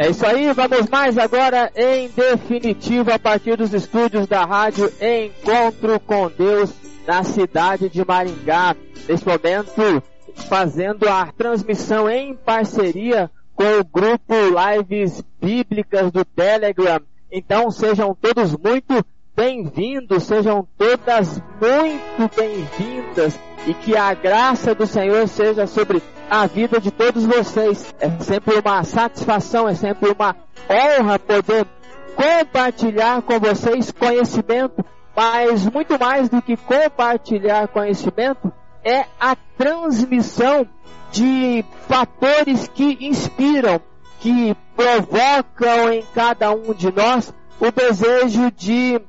É isso aí, vamos mais agora em definitivo a partir dos estúdios da rádio Encontro com Deus na cidade de Maringá. Nesse momento, fazendo a transmissão em parceria com o grupo Lives Bíblicas do Telegram. Então sejam todos muito bem-vindos, sejam todas muito bem-vindas e que a graça do Senhor seja sobre a vida de todos vocês. É sempre uma satisfação, é sempre uma honra poder compartilhar com vocês conhecimento, mas muito mais do que compartilhar conhecimento, é a transmissão de fatores que inspiram, que provocam em cada um de nós o desejo de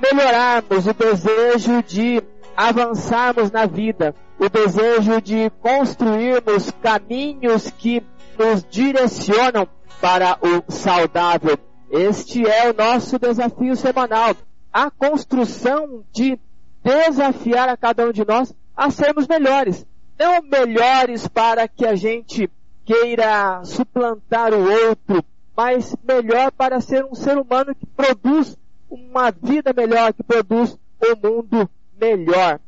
melhorarmos, o desejo de avançarmos na vida, o desejo de construirmos caminhos que nos direcionam para o saudável. Este é o nosso desafio semanal. A construção de desafiar a cada um de nós a sermos melhores. Não melhores para que a gente queira suplantar o outro, mas melhor para ser um ser humano que produz uma vida melhor, que produz um mundo melhor.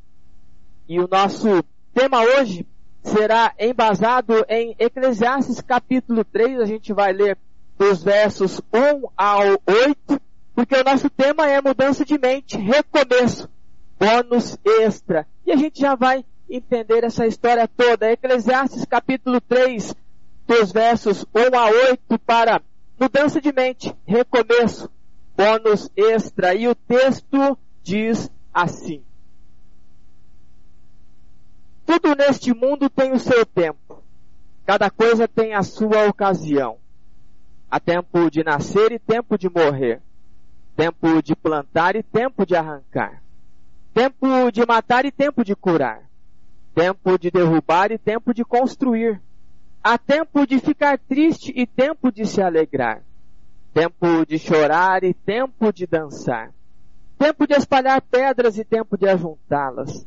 E o nosso tema hoje será embasado em Eclesiastes capítulo 3, a gente vai ler dos versos 1 ao 8, porque o nosso tema é mudança de mente, recomeço, bônus extra. E a gente já vai entender essa história toda. Eclesiastes capítulo 3, dos versos 1 a 8 para mudança de mente, recomeço, bônus extra. E o texto diz assim. Tudo neste mundo tem o seu tempo. Cada coisa tem a sua ocasião. Há tempo de nascer e tempo de morrer. Tempo de plantar e tempo de arrancar. Tempo de matar e tempo de curar. Tempo de derrubar e tempo de construir. Há tempo de ficar triste e tempo de se alegrar. Tempo de chorar e tempo de dançar. Tempo de espalhar pedras e tempo de ajuntá-las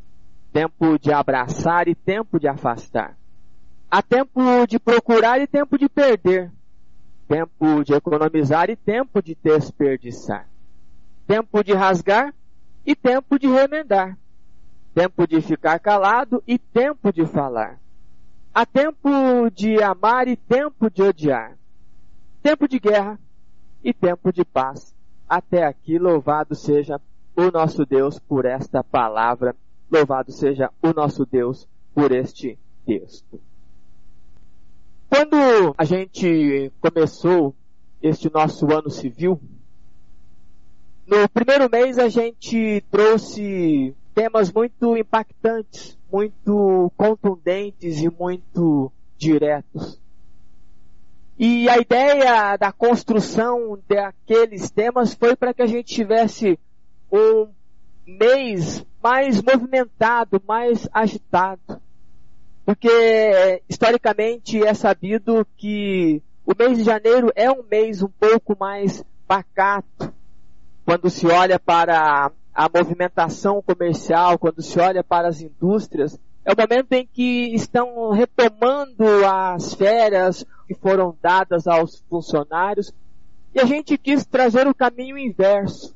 tempo de abraçar e tempo de afastar. Há tempo de procurar e tempo de perder. Tempo de economizar e tempo de desperdiçar. Tempo de rasgar e tempo de remendar. Tempo de ficar calado e tempo de falar. Há tempo de amar e tempo de odiar. Tempo de guerra e tempo de paz. Até aqui louvado seja o nosso Deus por esta palavra Louvado seja o nosso Deus por este texto. Quando a gente começou este nosso ano civil, no primeiro mês a gente trouxe temas muito impactantes, muito contundentes e muito diretos. E a ideia da construção daqueles temas foi para que a gente tivesse um mês mais movimentado, mais agitado. Porque historicamente é sabido que o mês de janeiro é um mês um pouco mais pacato. Quando se olha para a movimentação comercial, quando se olha para as indústrias, é o momento em que estão retomando as férias que foram dadas aos funcionários. E a gente quis trazer o caminho inverso.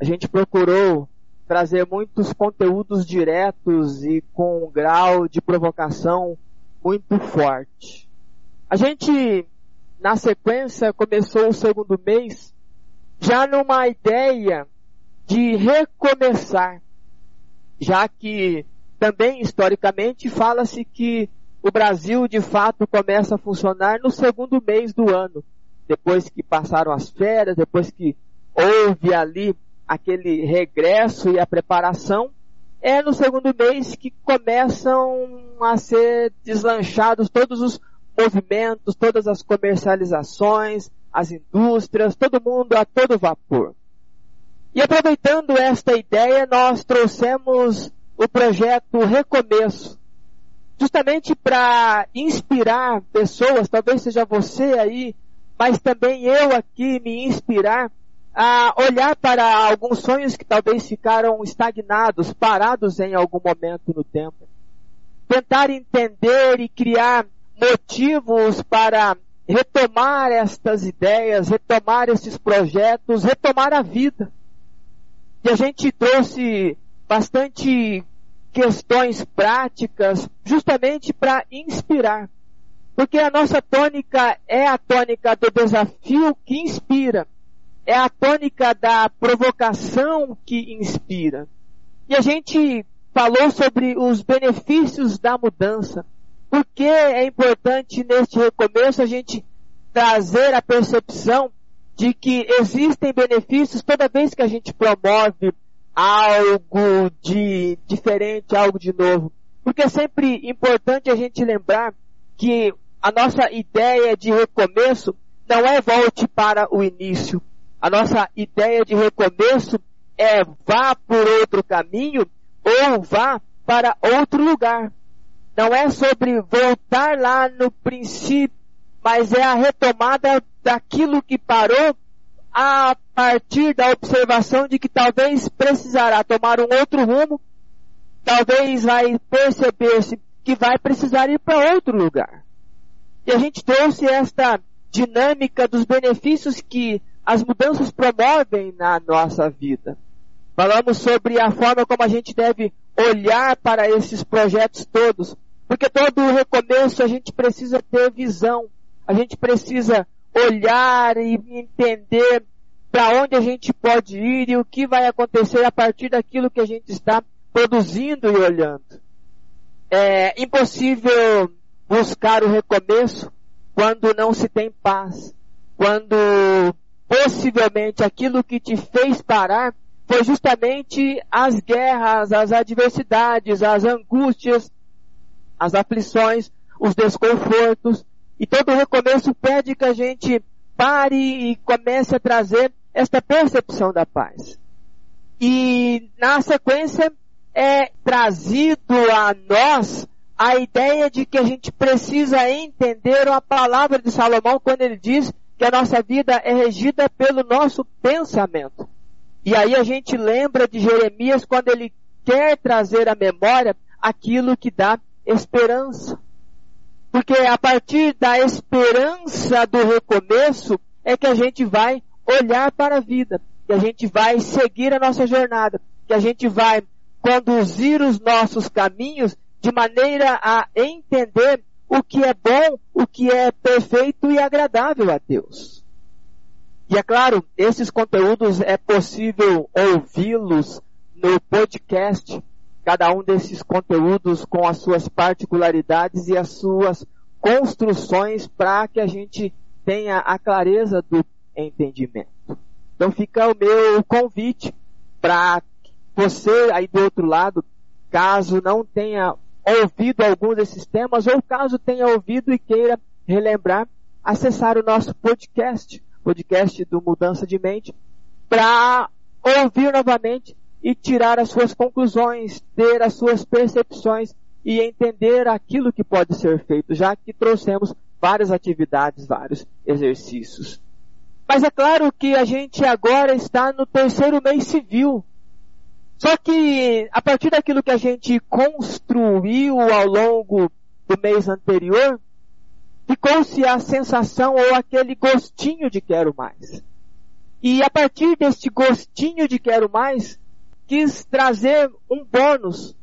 A gente procurou trazer muitos conteúdos diretos e com um grau de provocação muito forte. A gente, na sequência, começou o segundo mês já numa ideia de recomeçar, já que também historicamente fala-se que o Brasil de fato começa a funcionar no segundo mês do ano, depois que passaram as férias, depois que houve ali aquele regresso e a preparação, é no segundo mês que começam a ser deslanchados todos os movimentos, todas as comercializações, as indústrias, todo mundo a todo vapor. E aproveitando esta ideia, nós trouxemos o projeto Recomeço, justamente para inspirar pessoas, talvez seja você aí, mas também eu aqui me inspirar a olhar para alguns sonhos que talvez ficaram estagnados, parados em algum momento no tempo. Tentar entender e criar motivos para retomar estas ideias, retomar esses projetos, retomar a vida. E a gente trouxe bastante questões práticas justamente para inspirar. Porque a nossa tônica é a tônica do desafio que inspira. É a tônica da provocação que inspira. E a gente falou sobre os benefícios da mudança. Por que é importante neste recomeço a gente trazer a percepção de que existem benefícios toda vez que a gente promove algo de diferente, algo de novo. Porque é sempre importante a gente lembrar que a nossa ideia de recomeço não é volte para o início. A nossa ideia de recomeço é vá por outro caminho ou vá para outro lugar. Não é sobre voltar lá no princípio, mas é a retomada daquilo que parou a partir da observação de que talvez precisará tomar um outro rumo, talvez vai perceber-se que vai precisar ir para outro lugar. E a gente trouxe esta dinâmica dos benefícios que as mudanças promovem na nossa vida. Falamos sobre a forma como a gente deve olhar para esses projetos todos, porque todo recomeço a gente precisa ter visão, a gente precisa olhar e entender para onde a gente pode ir e o que vai acontecer a partir daquilo que a gente está produzindo e olhando. É impossível buscar o recomeço quando não se tem paz, quando possivelmente aquilo que te fez parar foi justamente as guerras, as adversidades, as angústias, as aflições, os desconfortos, e todo recomeço pede que a gente pare e comece a trazer esta percepção da paz. E na sequência é trazido a nós a ideia de que a gente precisa entender a palavra de Salomão quando ele diz que a nossa vida é regida pelo nosso pensamento. E aí a gente lembra de Jeremias quando ele quer trazer à memória aquilo que dá esperança. Porque a partir da esperança do recomeço é que a gente vai olhar para a vida, que a gente vai seguir a nossa jornada, que a gente vai conduzir os nossos caminhos de maneira a entender o que é bom, o que é perfeito e agradável a Deus. E é claro, esses conteúdos é possível ouvi-los no podcast cada um desses conteúdos com as suas particularidades e as suas construções para que a gente tenha a clareza do entendimento. Então fica o meu convite para você aí do outro lado, caso não tenha ouvido algum desses temas ou caso tenha ouvido e queira relembrar, acessar o nosso podcast, podcast do Mudança de Mente, para ouvir novamente e tirar as suas conclusões, ter as suas percepções e entender aquilo que pode ser feito, já que trouxemos várias atividades, vários exercícios. Mas é claro que a gente agora está no terceiro mês civil. Só que a partir daquilo que a gente construiu ao longo do mês anterior, ficou-se a sensação ou aquele gostinho de quero mais. E a partir deste gostinho de quero mais, quis trazer um bônus.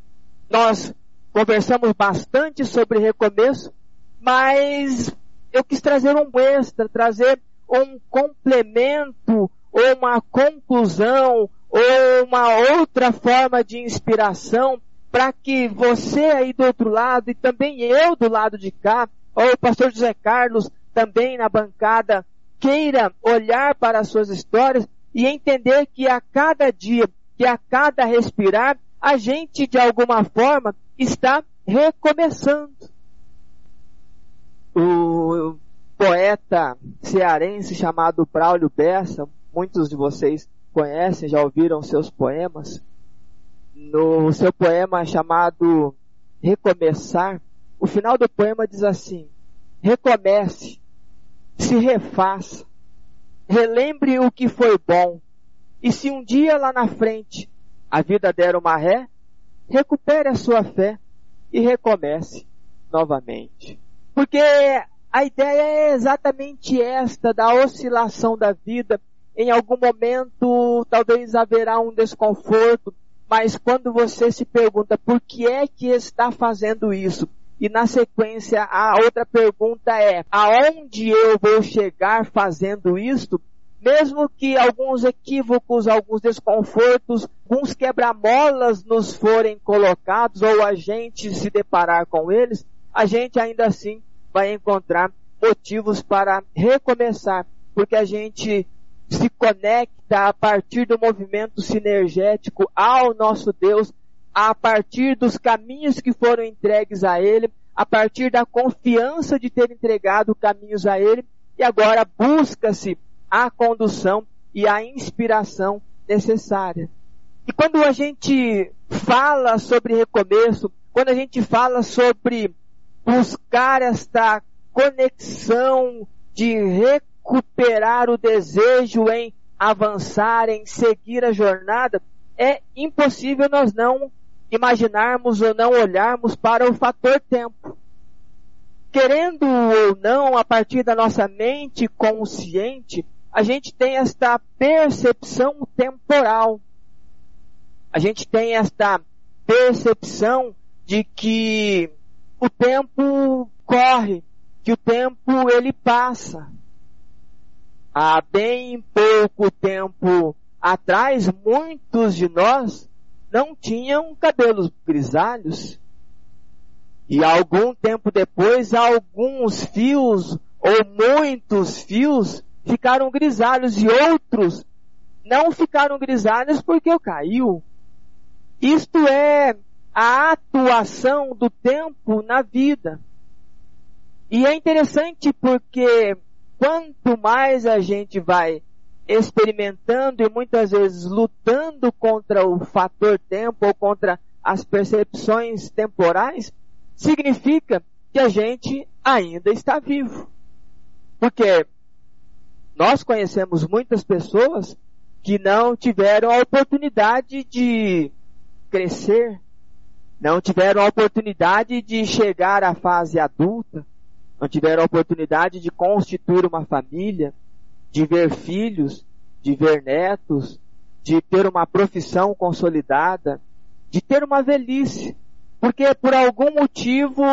Nós conversamos bastante sobre recomeço, mas eu quis trazer um extra, trazer um complemento ou uma conclusão ou uma outra forma de inspiração para que você aí do outro lado e também eu do lado de cá, ou o pastor José Carlos também na bancada, queira olhar para as suas histórias e entender que a cada dia que a cada respirar, a gente de alguma forma está recomeçando. O poeta cearense chamado Braulio Bessa, muitos de vocês conhecem, já ouviram seus poemas. No seu poema chamado Recomeçar, o final do poema diz assim: Recomece, se refaça, relembre o que foi bom, e se um dia lá na frente a vida der uma ré, recupere a sua fé e recomece novamente. Porque A ideia é exatamente esta, da oscilação da vida. Em algum momento, talvez haverá um desconforto, mas quando você se pergunta por que é que está fazendo isso, e na sequência a outra pergunta é, aonde eu vou chegar fazendo isto? Mesmo que alguns equívocos, alguns desconfortos, alguns quebra-molas nos forem colocados ou a gente se deparar com eles, a gente ainda assim vai encontrar motivos para recomeçar, porque a gente se conecta a partir do movimento sinergético ao nosso Deus, a partir dos caminhos que foram entregues a Ele, a partir da confiança de ter entregado caminhos a Ele, e agora busca-se a condução e a inspiração necessária. E quando a gente fala sobre recomeço, quando a gente fala sobre buscar esta conexão de recuperar o desejo em avançar, em seguir a jornada, é impossível nós não imaginarmos ou não olharmos para o fator tempo. Querendo ou não, a partir da nossa mente consciente, a gente tem esta percepção temporal. A gente tem esta percepção de que o tempo corre, que o tempo ele passa. Há bem pouco tempo atrás, muitos de nós não tinham cabelos grisalhos. E algum tempo depois, alguns fios ou muitos fios ficaram grisalhos e outros não ficaram grisalhos porque caiu. Isto é a atuação do tempo na vida. E é interessante porque quanto mais a gente vai experimentando e muitas vezes lutando contra o fator tempo ou contra as percepções temporais, significa que a gente ainda está vivo. Porque nós conhecemos muitas pessoas que não tiveram a oportunidade de crescer, não tiveram a oportunidade de chegar à fase adulta, não tiveram a oportunidade de constituir uma família, de ver filhos, de ver netos, de ter uma profissão consolidada, de ter uma velhice. Porque por algum motivo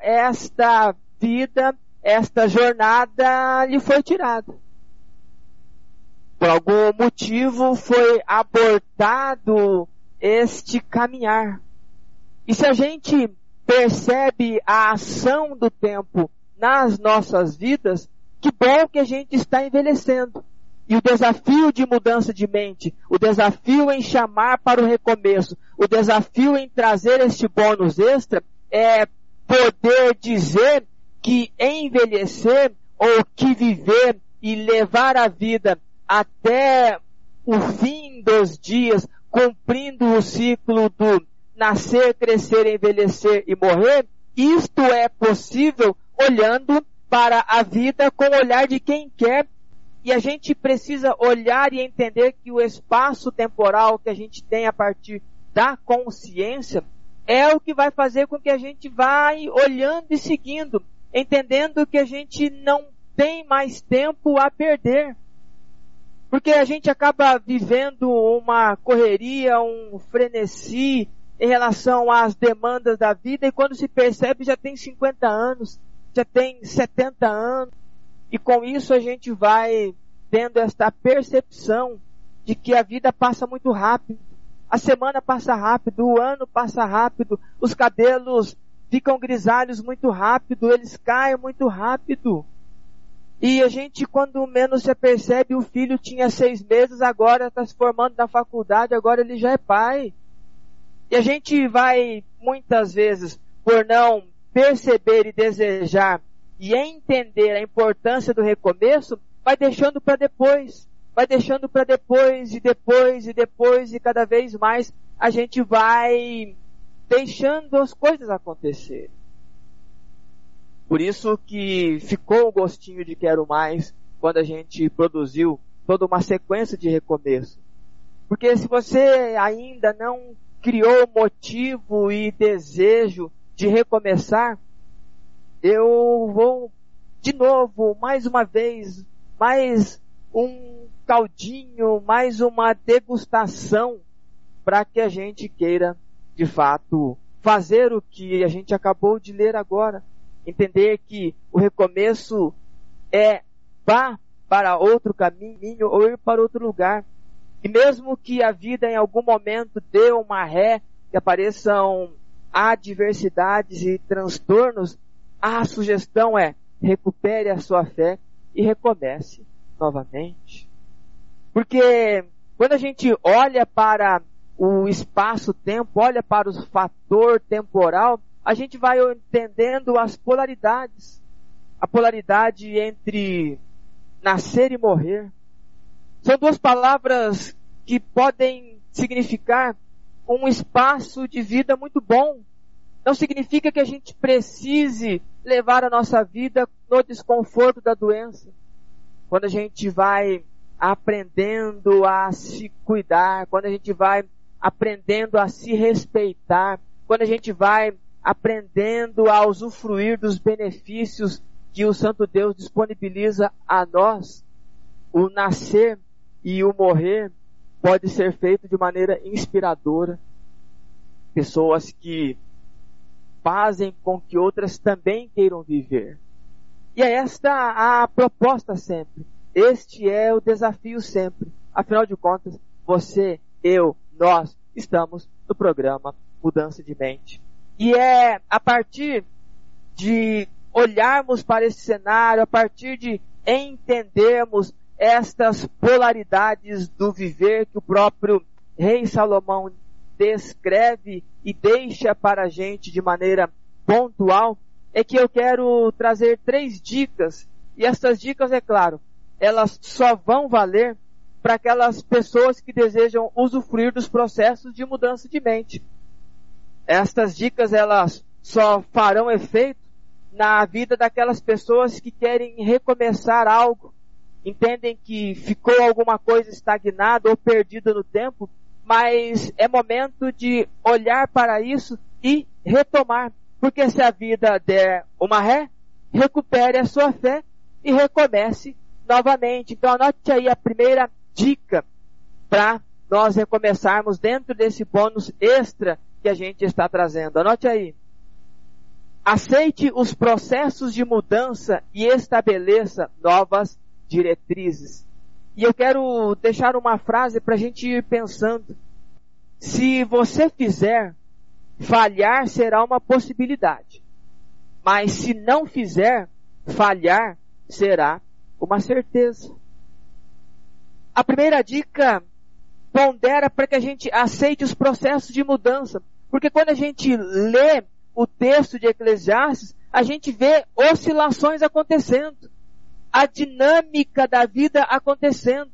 esta vida, esta jornada lhe foi tirada. Por algum motivo foi abortado este caminhar. E se a gente percebe a ação do tempo nas nossas vidas, que bom que a gente está envelhecendo. E o desafio de mudança de mente, o desafio em chamar para o recomeço, o desafio em trazer este bônus extra é poder dizer que envelhecer ou que viver e levar a vida até o fim dos dias, cumprindo o ciclo do nascer, crescer, envelhecer e morrer, isto é possível olhando para a vida com o olhar de quem quer. E a gente precisa olhar e entender que o espaço temporal que a gente tem a partir da consciência é o que vai fazer com que a gente vai olhando e seguindo, entendendo que a gente não tem mais tempo a perder. Porque a gente acaba vivendo uma correria, um frenesi em relação às demandas da vida e quando se percebe já tem 50 anos, já tem 70 anos. E com isso a gente vai tendo esta percepção de que a vida passa muito rápido. A semana passa rápido, o ano passa rápido, os cabelos ficam grisalhos muito rápido, eles caem muito rápido. E a gente, quando menos se percebe, o filho tinha seis meses, agora está se formando na faculdade, agora ele já é pai. E a gente vai, muitas vezes, por não perceber e desejar e entender a importância do recomeço, vai deixando para depois, vai deixando para depois e depois e depois e cada vez mais a gente vai deixando as coisas acontecer. Por isso que ficou o gostinho de quero mais quando a gente produziu toda uma sequência de recomeço. Porque se você ainda não criou motivo e desejo de recomeçar, eu vou de novo, mais uma vez, mais um caldinho, mais uma degustação para que a gente queira, de fato, fazer o que a gente acabou de ler agora. Entender que o recomeço é vá para outro caminho ou ir para outro lugar. E mesmo que a vida em algum momento dê uma ré, que apareçam adversidades e transtornos, a sugestão é recupere a sua fé e recomece novamente. Porque quando a gente olha para o espaço-tempo, olha para o fator temporal, a gente vai entendendo as polaridades. A polaridade entre nascer e morrer. São duas palavras que podem significar um espaço de vida muito bom. Não significa que a gente precise levar a nossa vida no desconforto da doença. Quando a gente vai aprendendo a se cuidar, quando a gente vai aprendendo a se respeitar, quando a gente vai aprendendo a usufruir dos benefícios que o Santo Deus disponibiliza a nós, o nascer e o morrer pode ser feito de maneira inspiradora. Pessoas que fazem com que outras também queiram viver. E é esta a proposta sempre. Este é o desafio sempre. Afinal de contas, você, eu, nós estamos no programa Mudança de Mente. E é a partir de olharmos para esse cenário, a partir de entendermos estas polaridades do viver que o próprio rei Salomão descreve e deixa para a gente de maneira pontual, é que eu quero trazer três dicas. E essas dicas, é claro, elas só vão valer para aquelas pessoas que desejam usufruir dos processos de mudança de mente. Estas dicas, elas só farão efeito na vida daquelas pessoas que querem recomeçar algo, entendem que ficou alguma coisa estagnada ou perdida no tempo, mas é momento de olhar para isso e retomar. Porque se a vida der uma ré, recupere a sua fé e recomece novamente. Então anote aí a primeira dica para nós recomeçarmos dentro desse bônus extra que a gente está trazendo. Anote aí. Aceite os processos de mudança e estabeleça novas diretrizes. E eu quero deixar uma frase para a gente ir pensando. Se você fizer, falhar será uma possibilidade. Mas se não fizer, falhar será uma certeza. A primeira dica pondera para que a gente aceite os processos de mudança. Porque quando a gente lê o texto de Eclesiastes, a gente vê oscilações acontecendo, a dinâmica da vida acontecendo.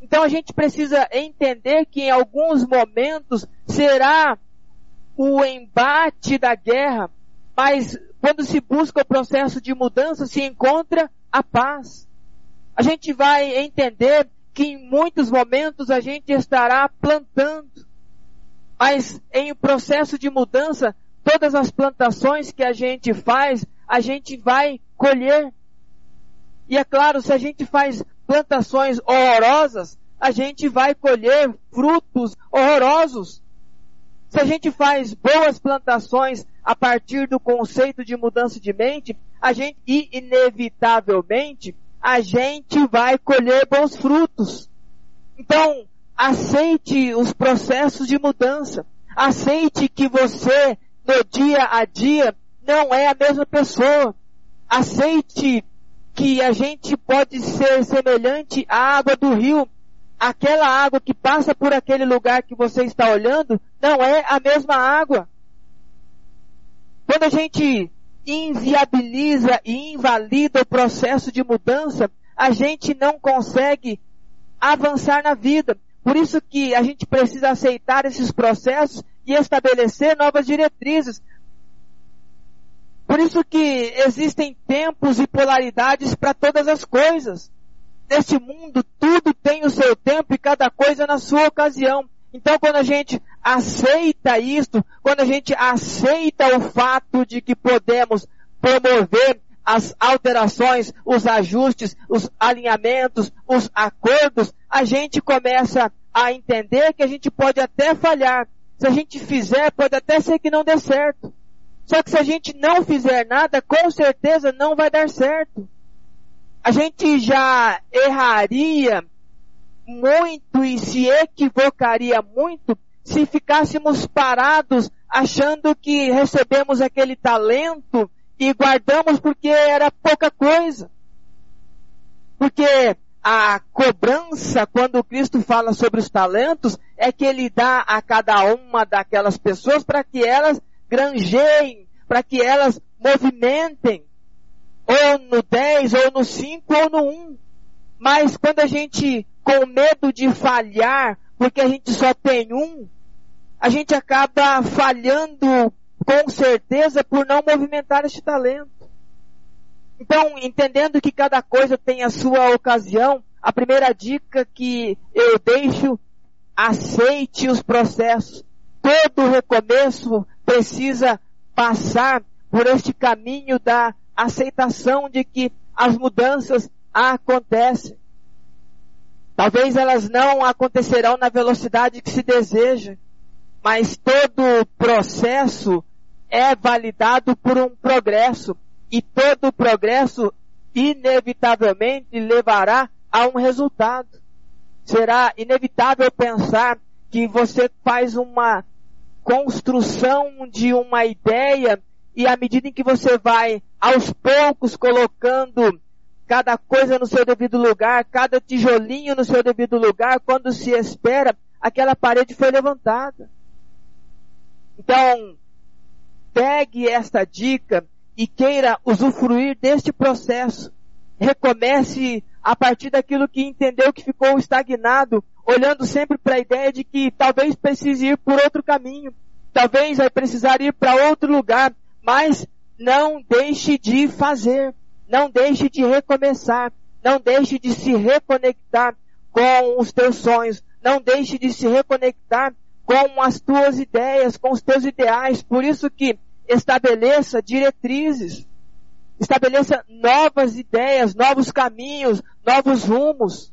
Então a gente precisa entender que em alguns momentos será o embate da guerra, mas quando se busca o processo de mudança, se encontra a paz. A gente vai entender que em muitos momentos a gente estará plantando, mas em processo de mudança todas as plantações que a gente faz, a gente vai colher. E é claro, se a gente faz plantações horrorosas, a gente vai colher frutos horrorosos. Se a gente faz boas plantações a partir do conceito de mudança de mente, a gente inevitavelmente a gente vai colher bons frutos. Então, aceite os processos de mudança. Aceite que você no dia a dia não é a mesma pessoa. Aceite que a gente pode ser semelhante à água do rio. Aquela água que passa por aquele lugar que você está olhando não é a mesma água. Quando a gente inviabiliza e invalida o processo de mudança, a gente não consegue avançar na vida. Por isso que a gente precisa aceitar esses processos e estabelecer novas diretrizes. Por isso que existem tempos e polaridades para todas as coisas. Neste mundo, tudo tem o seu tempo e cada coisa na sua ocasião. Então, quando a gente aceita isto, quando a gente aceita o fato de que podemos promover as alterações, os ajustes, os alinhamentos, os acordos, a gente começa a entender que a gente pode até falhar. Se a gente fizer, pode até ser que não dê certo. Só que se a gente não fizer nada, com certeza não vai dar certo. A gente já erraria muito e se equivocaria muito se ficássemos parados achando que recebemos aquele talento e guardamos porque era pouca coisa. Porque a cobrança, quando Cristo fala sobre os talentos, é que ele dá a cada uma daquelas pessoas para que elas granjeiem, para que elas movimentem, ou no 10, ou no 5, ou no 1. Mas quando a gente, com medo de falhar, porque a gente só tem um, a gente acaba falhando com certeza por não movimentar este talento. Então, entendendo que cada coisa tem a sua ocasião, a primeira dica que eu deixo, aceite os processos. Todo recomeço precisa passar por este caminho da aceitação de que as mudanças acontecem. Talvez elas não acontecerão na velocidade que se deseja, mas todo processo é validado por um progresso e todo progresso inevitavelmente levará a um resultado. Será inevitável pensar que você faz uma construção de uma ideia e à medida em que você vai aos poucos colocando cada coisa no seu devido lugar, cada tijolinho no seu devido lugar, quando se espera, aquela parede foi levantada. Então, pegue esta dica e queira usufruir deste processo. Recomece a partir daquilo que entendeu que ficou estagnado, olhando sempre para a ideia de que talvez precise ir por outro caminho, talvez vai precisar ir para outro lugar, mas não deixe de fazer, não deixe de recomeçar, não deixe de se reconectar com os teus sonhos, não deixe de se reconectar com as tuas ideias, com os teus ideais. Por isso que estabeleça diretrizes, estabeleça novas ideias, novos caminhos, novos rumos.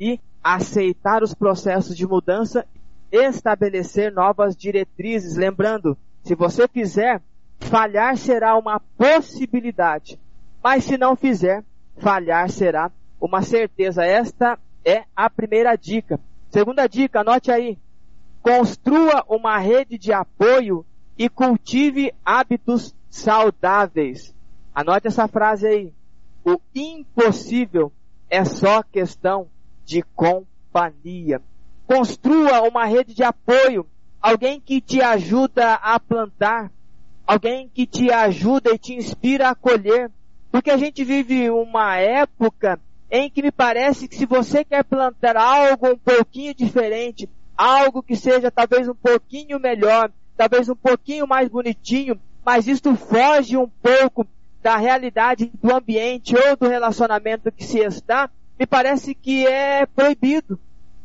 E aceitar os processos de mudança, estabelecer novas diretrizes. Lembrando, se você fizer, falhar será uma possibilidade. Mas se não fizer, falhar será uma certeza. Esta é a primeira dica. Segunda dica, anote aí. Construa uma rede de apoio e cultive hábitos saudáveis. Anote essa frase aí. O impossível é só questão de companhia. Construa uma rede de apoio, alguém que te ajuda a plantar, alguém que te ajuda e te inspira a colher. Porque a gente vive uma época em que me parece que se você quer plantar algo um pouquinho diferente, algo que seja talvez um pouquinho melhor, talvez um pouquinho mais bonitinho, mas isto foge um pouco da realidade do ambiente ou do relacionamento que se está, me parece que é proibido.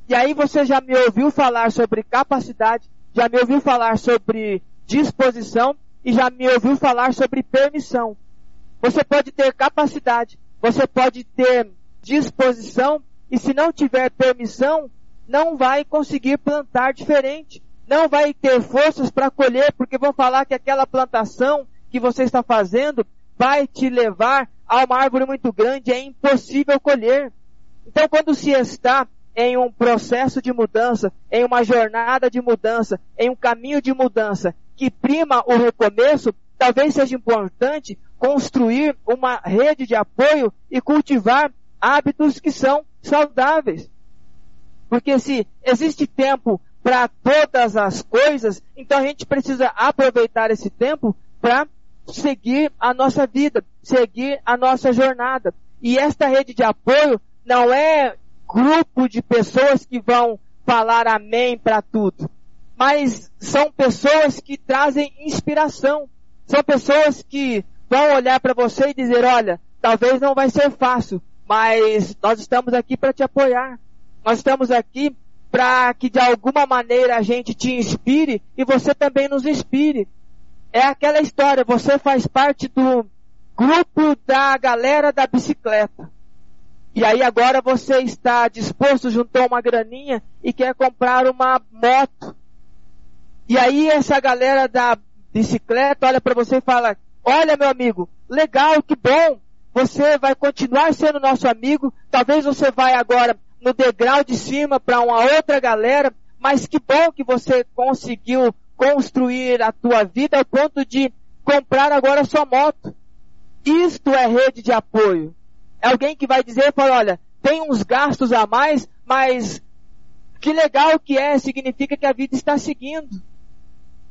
E aí você já me ouviu falar sobre capacidade, já me ouviu falar sobre disposição e já me ouviu falar sobre permissão. Você pode ter capacidade, você pode ter disposição e se não tiver permissão, não vai conseguir plantar diferente. Não vai ter forças para colher, porque vão falar que aquela plantação que você está fazendo vai te levar a uma árvore muito grande, é impossível colher. Então, quando se está em um processo de mudança, em uma jornada de mudança, em um caminho de mudança que prima o recomeço, talvez seja importante construir uma rede de apoio e cultivar hábitos que são saudáveis. Porque se existe tempo para todas as coisas, então a gente precisa aproveitar esse tempo para seguir a nossa vida, seguir a nossa jornada. E esta rede de apoio não é grupo de pessoas que vão falar amém para tudo, mas são pessoas que trazem inspiração. São pessoas que vão olhar para você e dizer, olha, talvez não vai ser fácil, mas nós estamos aqui para te apoiar. Nós estamos aqui para que de alguma maneira a gente te inspire e você também nos inspire. É aquela história, você faz parte do grupo da galera da bicicleta. E aí agora você está disposto, juntou uma graninha e quer comprar uma moto. E aí essa galera da bicicleta olha para você e fala: Olha, meu amigo, legal, que bom. Você vai continuar sendo nosso amigo. Talvez você vai agora no degrau de cima para uma outra galera, mas que bom que você conseguiu construir a tua vida ao ponto de comprar agora sua moto. Isto é rede de apoio. É alguém que vai dizer, fala, olha, tem uns gastos a mais, mas que legal que é, significa que a vida está seguindo.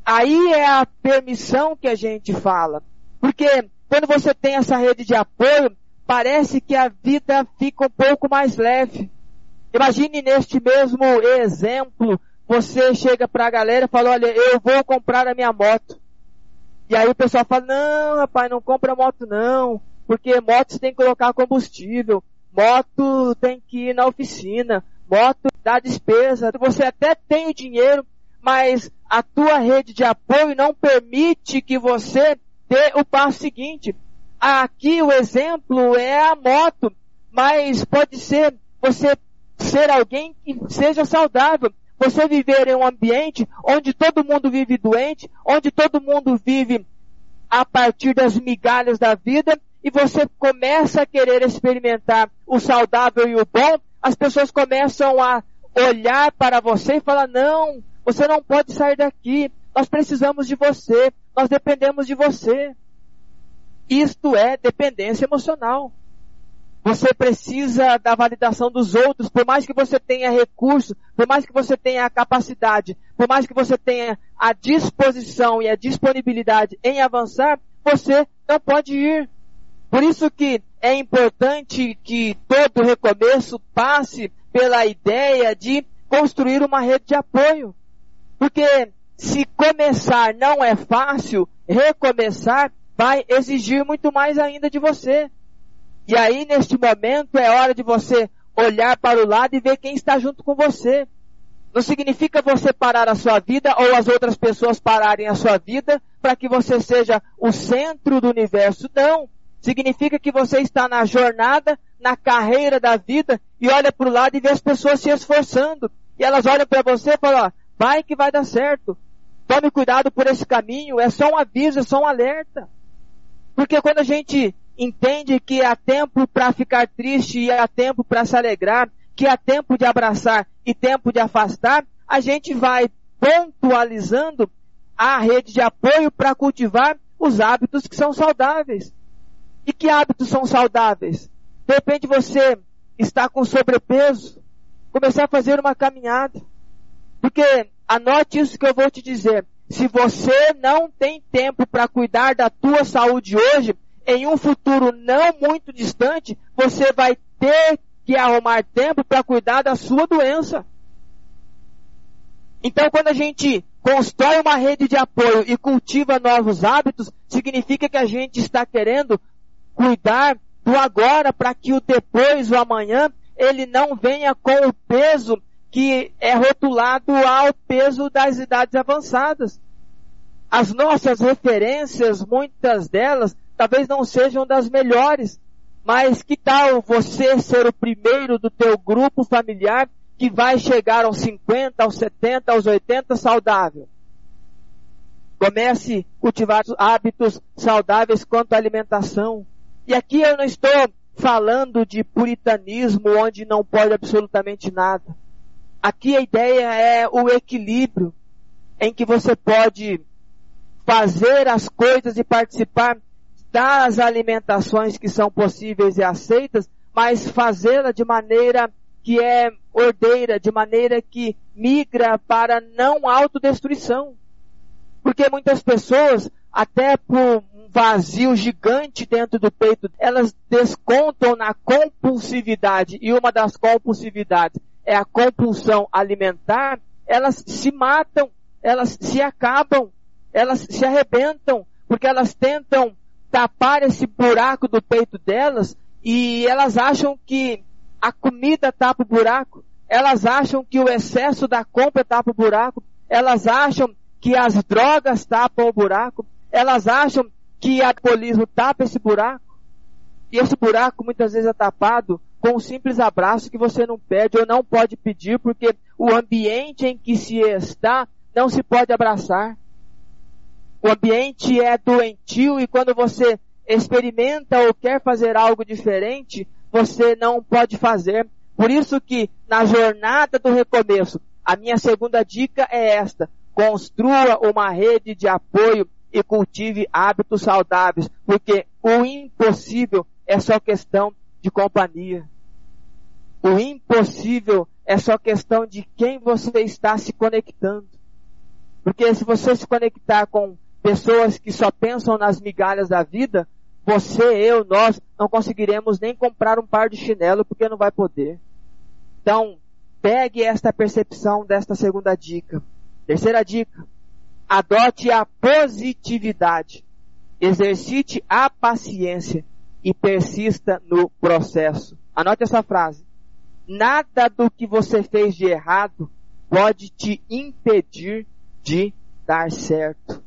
Aí é a permissão que a gente fala. Porque quando você tem essa rede de apoio, parece que a vida fica um pouco mais leve. Imagine neste mesmo exemplo, você chega para a galera e fala, olha, eu vou comprar a minha moto. E aí o pessoal fala, não, rapaz, não compra moto não, porque moto você tem que colocar combustível, moto tem que ir na oficina, moto dá despesa, você até tem o dinheiro, mas a tua rede de apoio não permite que você dê o passo seguinte. Aqui o exemplo é a moto, mas pode ser você ser alguém que seja saudável. Você viver em um ambiente onde todo mundo vive doente, onde todo mundo vive a partir das migalhas da vida, e você começa a querer experimentar o saudável e o bom, as pessoas começam a olhar para você e falar, não, você não pode sair daqui, nós precisamos de você, nós dependemos de você. Isto é dependência emocional. Você precisa da validação dos outros, por mais que você tenha recurso, por mais que você tenha a capacidade, por mais que você tenha a disposição e a disponibilidade em avançar, você não pode ir. Por isso que é importante que todo recomeço passe pela ideia de construir uma rede de apoio. Porque se começar não é fácil, recomeçar vai exigir muito mais ainda de você. E aí, neste momento, é hora de você olhar para o lado e ver quem está junto com você. Não significa você parar a sua vida ou as outras pessoas pararem a sua vida para que você seja o centro do universo. Não. Significa que você está na jornada, na carreira da vida e olha para o lado e vê as pessoas se esforçando. E elas olham para você e falam, vai que vai dar certo. Tome cuidado por esse caminho. É só um aviso, é só um alerta. Porque quando a gente entende que há tempo para ficar triste e há tempo para se alegrar, que há tempo de abraçar e tempo de afastar, a gente vai pontualizando a rede de apoio para cultivar os hábitos que são saudáveis. E que hábitos são saudáveis? De repente você está com sobrepeso, começar a fazer uma caminhada. Porque anote isso que eu vou te dizer. Se você não tem tempo para cuidar da tua saúde hoje, em um futuro não muito distante, você vai ter que arrumar tempo para cuidar da sua doença. Então, quando a gente constrói uma rede de apoio e cultiva novos hábitos, significa que a gente está querendo cuidar do agora para que o depois, o amanhã, ele não venha com o peso que é rotulado ao peso das idades avançadas. As nossas referências, muitas delas, talvez não sejam das melhores, mas que tal você ser o primeiro do teu grupo familiar que vai chegar aos 50, aos 70, aos 80 saudável? Comece a cultivar hábitos saudáveis quanto à alimentação. E aqui eu não estou falando de puritanismo onde não pode absolutamente nada. Aqui a ideia é o equilíbrio em que você pode fazer as coisas e participar das alimentações que são possíveis e aceitas, mas fazê-la de maneira que é ordeira, de maneira que migra para não autodestruição. Porque muitas pessoas, até por um vazio gigante dentro do peito, elas descontam na compulsividade, e uma das compulsividades é a compulsão alimentar, elas se matam, elas se acabam, elas se arrebentam, porque elas tentam tapar esse buraco do peito delas e elas acham que a comida tapa o buraco, elas acham que o excesso da compra tapa o buraco, elas acham que as drogas tapam o buraco, elas acham que a polismo tapa esse buraco. E esse buraco muitas vezes é tapado com um simples abraço que você não pede ou não pode pedir, porque o ambiente em que se está não se pode abraçar. O ambiente é doentio e quando você experimenta ou quer fazer algo diferente, você não pode fazer. Por isso que na jornada do recomeço, a minha segunda dica é esta: construa uma rede de apoio e cultive hábitos saudáveis, porque o impossível é só questão de companhia. O impossível é só questão de quem você está se conectando. Porque se você se conectar com pessoas que só pensam nas migalhas da vida, você, eu, nós não conseguiremos nem comprar um par de chinelo porque não vai poder. Então, pegue esta percepção desta segunda dica. Terceira dica. Adote a positividade. Exercite a paciência e persista no processo. Anote essa frase. Nada do que você fez de errado pode te impedir de dar certo.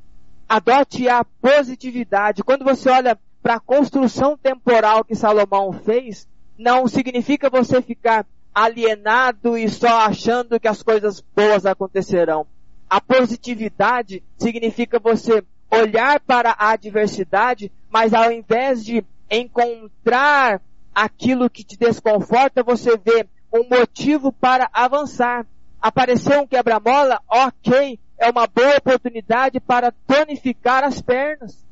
Adote a positividade. Quando você olha para a construção temporal que Salomão fez, não significa você ficar alienado e só achando que as coisas boas acontecerão. A positividade significa você olhar para a adversidade, mas ao invés de encontrar aquilo que te desconforta, você vê um motivo para avançar. Apareceu um quebra-mola? Ok, é uma boa oportunidade para tonificar as pernas.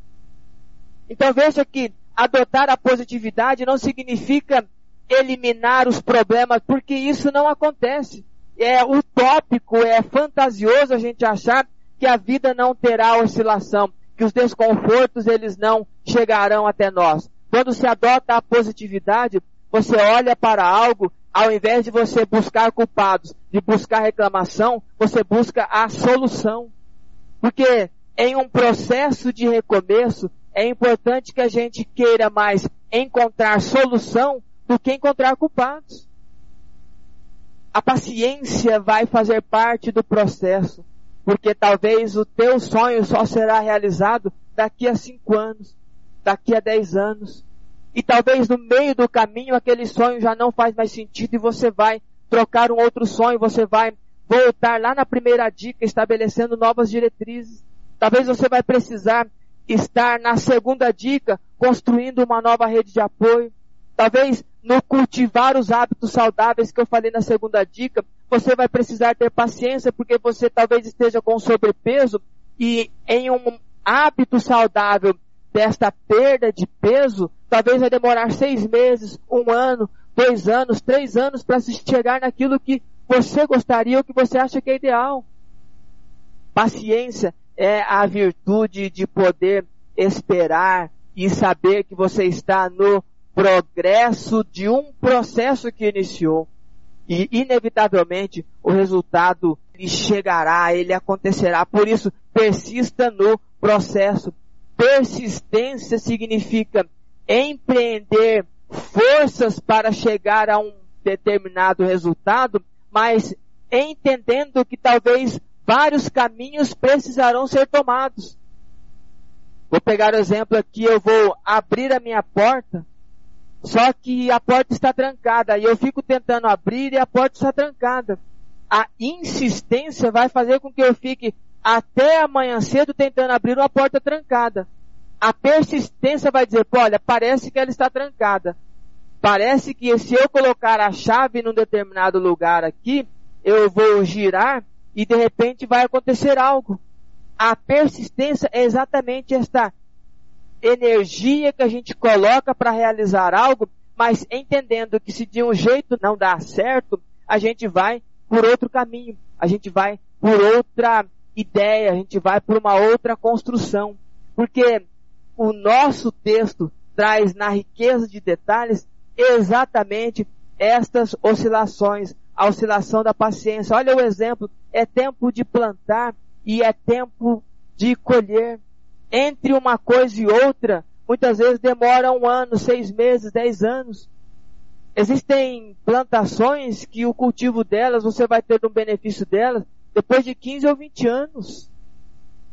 Então veja que adotar a positividade não significa eliminar os problemas, porque isso não acontece. É utópico, é fantasioso a gente achar que a vida não terá oscilação, que os desconfortos eles não chegarão até nós. Quando se adota a positividade, você olha para algo, ao invés de você buscar culpados, de buscar reclamação, você busca a solução. Porque em um processo de recomeço, é importante que a gente queira mais encontrar solução do que encontrar culpados. A paciência vai fazer parte do processo, porque talvez o teu sonho só será realizado daqui a cinco anos, daqui a dez anos. E talvez no meio do caminho aquele sonho já não faz mais sentido e você vai trocar um outro sonho, você vai voltar lá na primeira dica, estabelecendo novas diretrizes. Talvez você vai precisar estar na segunda dica, construindo uma nova rede de apoio. Talvez no cultivar os hábitos saudáveis que eu falei na segunda dica, você vai precisar ter paciência porque você talvez esteja com sobrepeso e em um hábito saudável desta perda de peso, talvez vai demorar seis meses, um ano, dois anos, três anos para se chegar naquilo que você gostaria ou que você acha que é ideal. Paciência é a virtude de poder esperar e saber que você está no progresso de um processo que iniciou. E inevitavelmente o resultado ele chegará, ele acontecerá. Por isso, persista no processo. Persistência significa empreender forças para chegar a um determinado resultado, mas entendendo que talvez vários caminhos precisarão ser tomados. Vou pegar o exemplo aqui, eu vou abrir a minha porta, só que a porta está trancada e eu fico tentando abrir e a porta está trancada. A insistência vai fazer com que eu fique até amanhã cedo tentando abrir uma porta trancada. A persistência vai dizer, olha, parece que ela está trancada. Parece que se eu colocar a chave num determinado lugar aqui, eu vou girar e de repente vai acontecer algo. A persistência é exatamente esta energia que a gente coloca para realizar algo, mas entendendo que se de um jeito não dá certo, a gente vai por outro caminho, a gente vai por outra ideia, a gente vai por uma outra construção. Porque o nosso texto traz na riqueza de detalhes exatamente estas oscilações, a oscilação da paciência. Olha o exemplo, é tempo de plantar e é tempo de colher. Entre uma coisa e outra, muitas vezes demora um ano, seis meses, dez anos. Existem plantações que o cultivo delas, você vai ter um benefício delas depois de 15 ou 20 anos.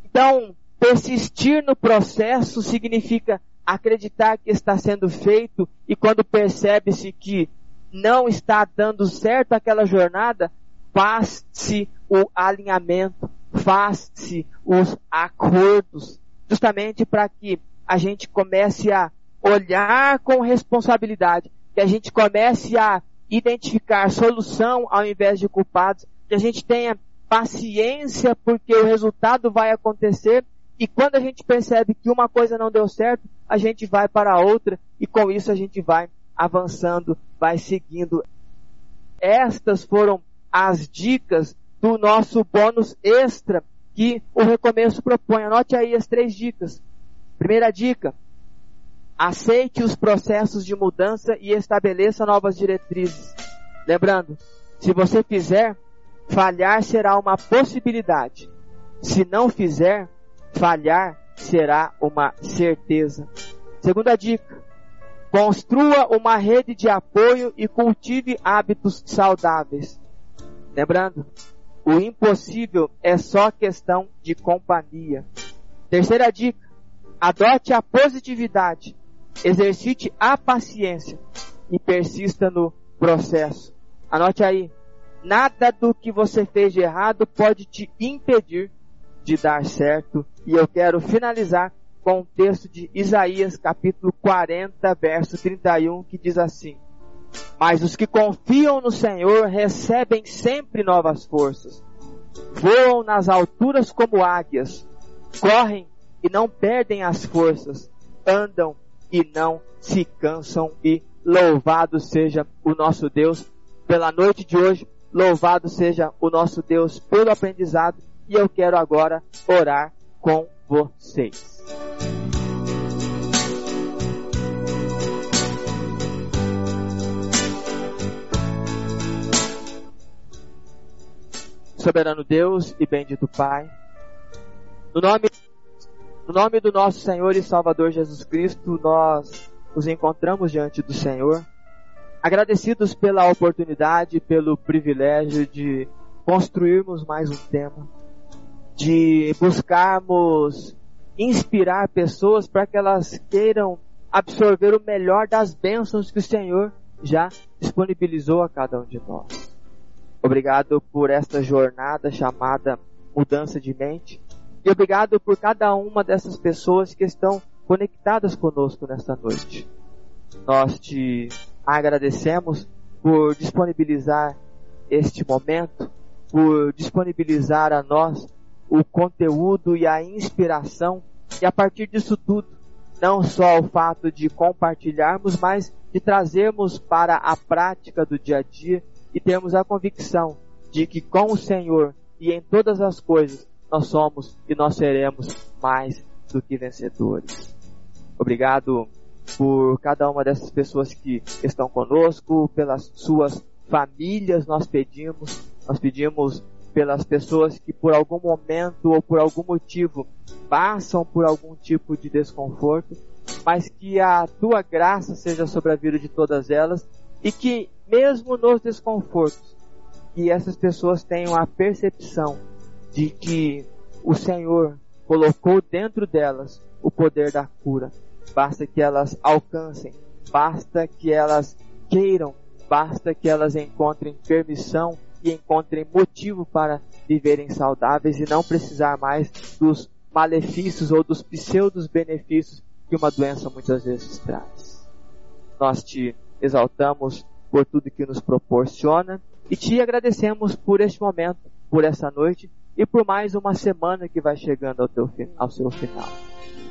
Então, Persistir no processo significa acreditar que está sendo feito e quando percebe-se que não está dando certo aquela jornada, faz-se o alinhamento, faz-se os acordos, justamente para que a gente comece a olhar com responsabilidade, que a gente comece a identificar solução ao invés de culpados, que a gente tenha paciência porque o resultado vai acontecer e quando a gente percebe que uma coisa não deu certo, a gente vai para a outra e com isso a gente vai avançando, vai seguindo. Estas foram as dicas do nosso bônus extra que o recomeço propõe. Anote aí as três dicas. Primeira dica: aceite os processos de mudança e estabeleça novas diretrizes. Lembrando, se você fizer, falhar será uma possibilidade. Se não fizer, falhar será uma certeza. Segunda dica: construa uma rede de apoio e cultive hábitos saudáveis. Lembrando, o impossível é só questão de companhia. Terceira dica: adote a positividade, exercite a paciência e persista no processo. Anote aí: nada do que você fez de errado pode te impedir de dar certo. E eu quero finalizar com o texto de Isaías, capítulo 40, verso 31, que diz assim: Mas os que confiam no Senhor recebem sempre novas forças, voam nas alturas como águias, correm e não perdem as forças, andam e não se cansam. E louvado seja o nosso Deus pela noite de hoje, louvado seja o nosso Deus pelo aprendizado e eu quero agora orar com vocês. Soberano Deus e bendito Pai, no nome, no nome do nosso Senhor e Salvador Jesus Cristo, nós nos encontramos diante do Senhor, agradecidos pela oportunidade, pelo privilégio de construirmos mais um tema de buscarmos inspirar pessoas para que elas queiram absorver o melhor das bênçãos que o Senhor já disponibilizou a cada um de nós. Obrigado por esta jornada chamada mudança de mente e obrigado por cada uma dessas pessoas que estão conectadas conosco nesta noite. Nós te agradecemos por disponibilizar este momento, por disponibilizar a nós o conteúdo e a inspiração, e a partir disso tudo, não só o fato de compartilharmos, mas de trazermos para a prática do dia a dia e termos a convicção de que com o Senhor e em todas as coisas nós somos e nós seremos mais do que vencedores. Obrigado por cada uma dessas pessoas que estão conosco, pelas suas famílias nós pedimos, nós pedimos pelas pessoas que por algum momento ou por algum motivo passam por algum tipo de desconforto, mas que a tua graça seja sobre a vida de todas elas e que mesmo nos desconfortos, que essas pessoas tenham a percepção de que o Senhor colocou dentro delas o poder da cura. Basta que elas alcancem, basta que elas queiram, basta que elas encontrem permissão que encontrem motivo para viverem saudáveis e não precisar mais dos malefícios ou dos pseudos benefícios que uma doença muitas vezes traz. Nós te exaltamos por tudo que nos proporciona e te agradecemos por este momento, por essa noite e por mais uma semana que vai chegando ao, teu, ao seu final.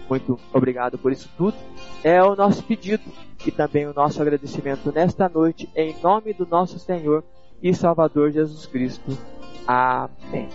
Muito obrigado por isso tudo. É o nosso pedido e também o nosso agradecimento nesta noite, em nome do nosso Senhor e Salvador Jesus Cristo. Amém.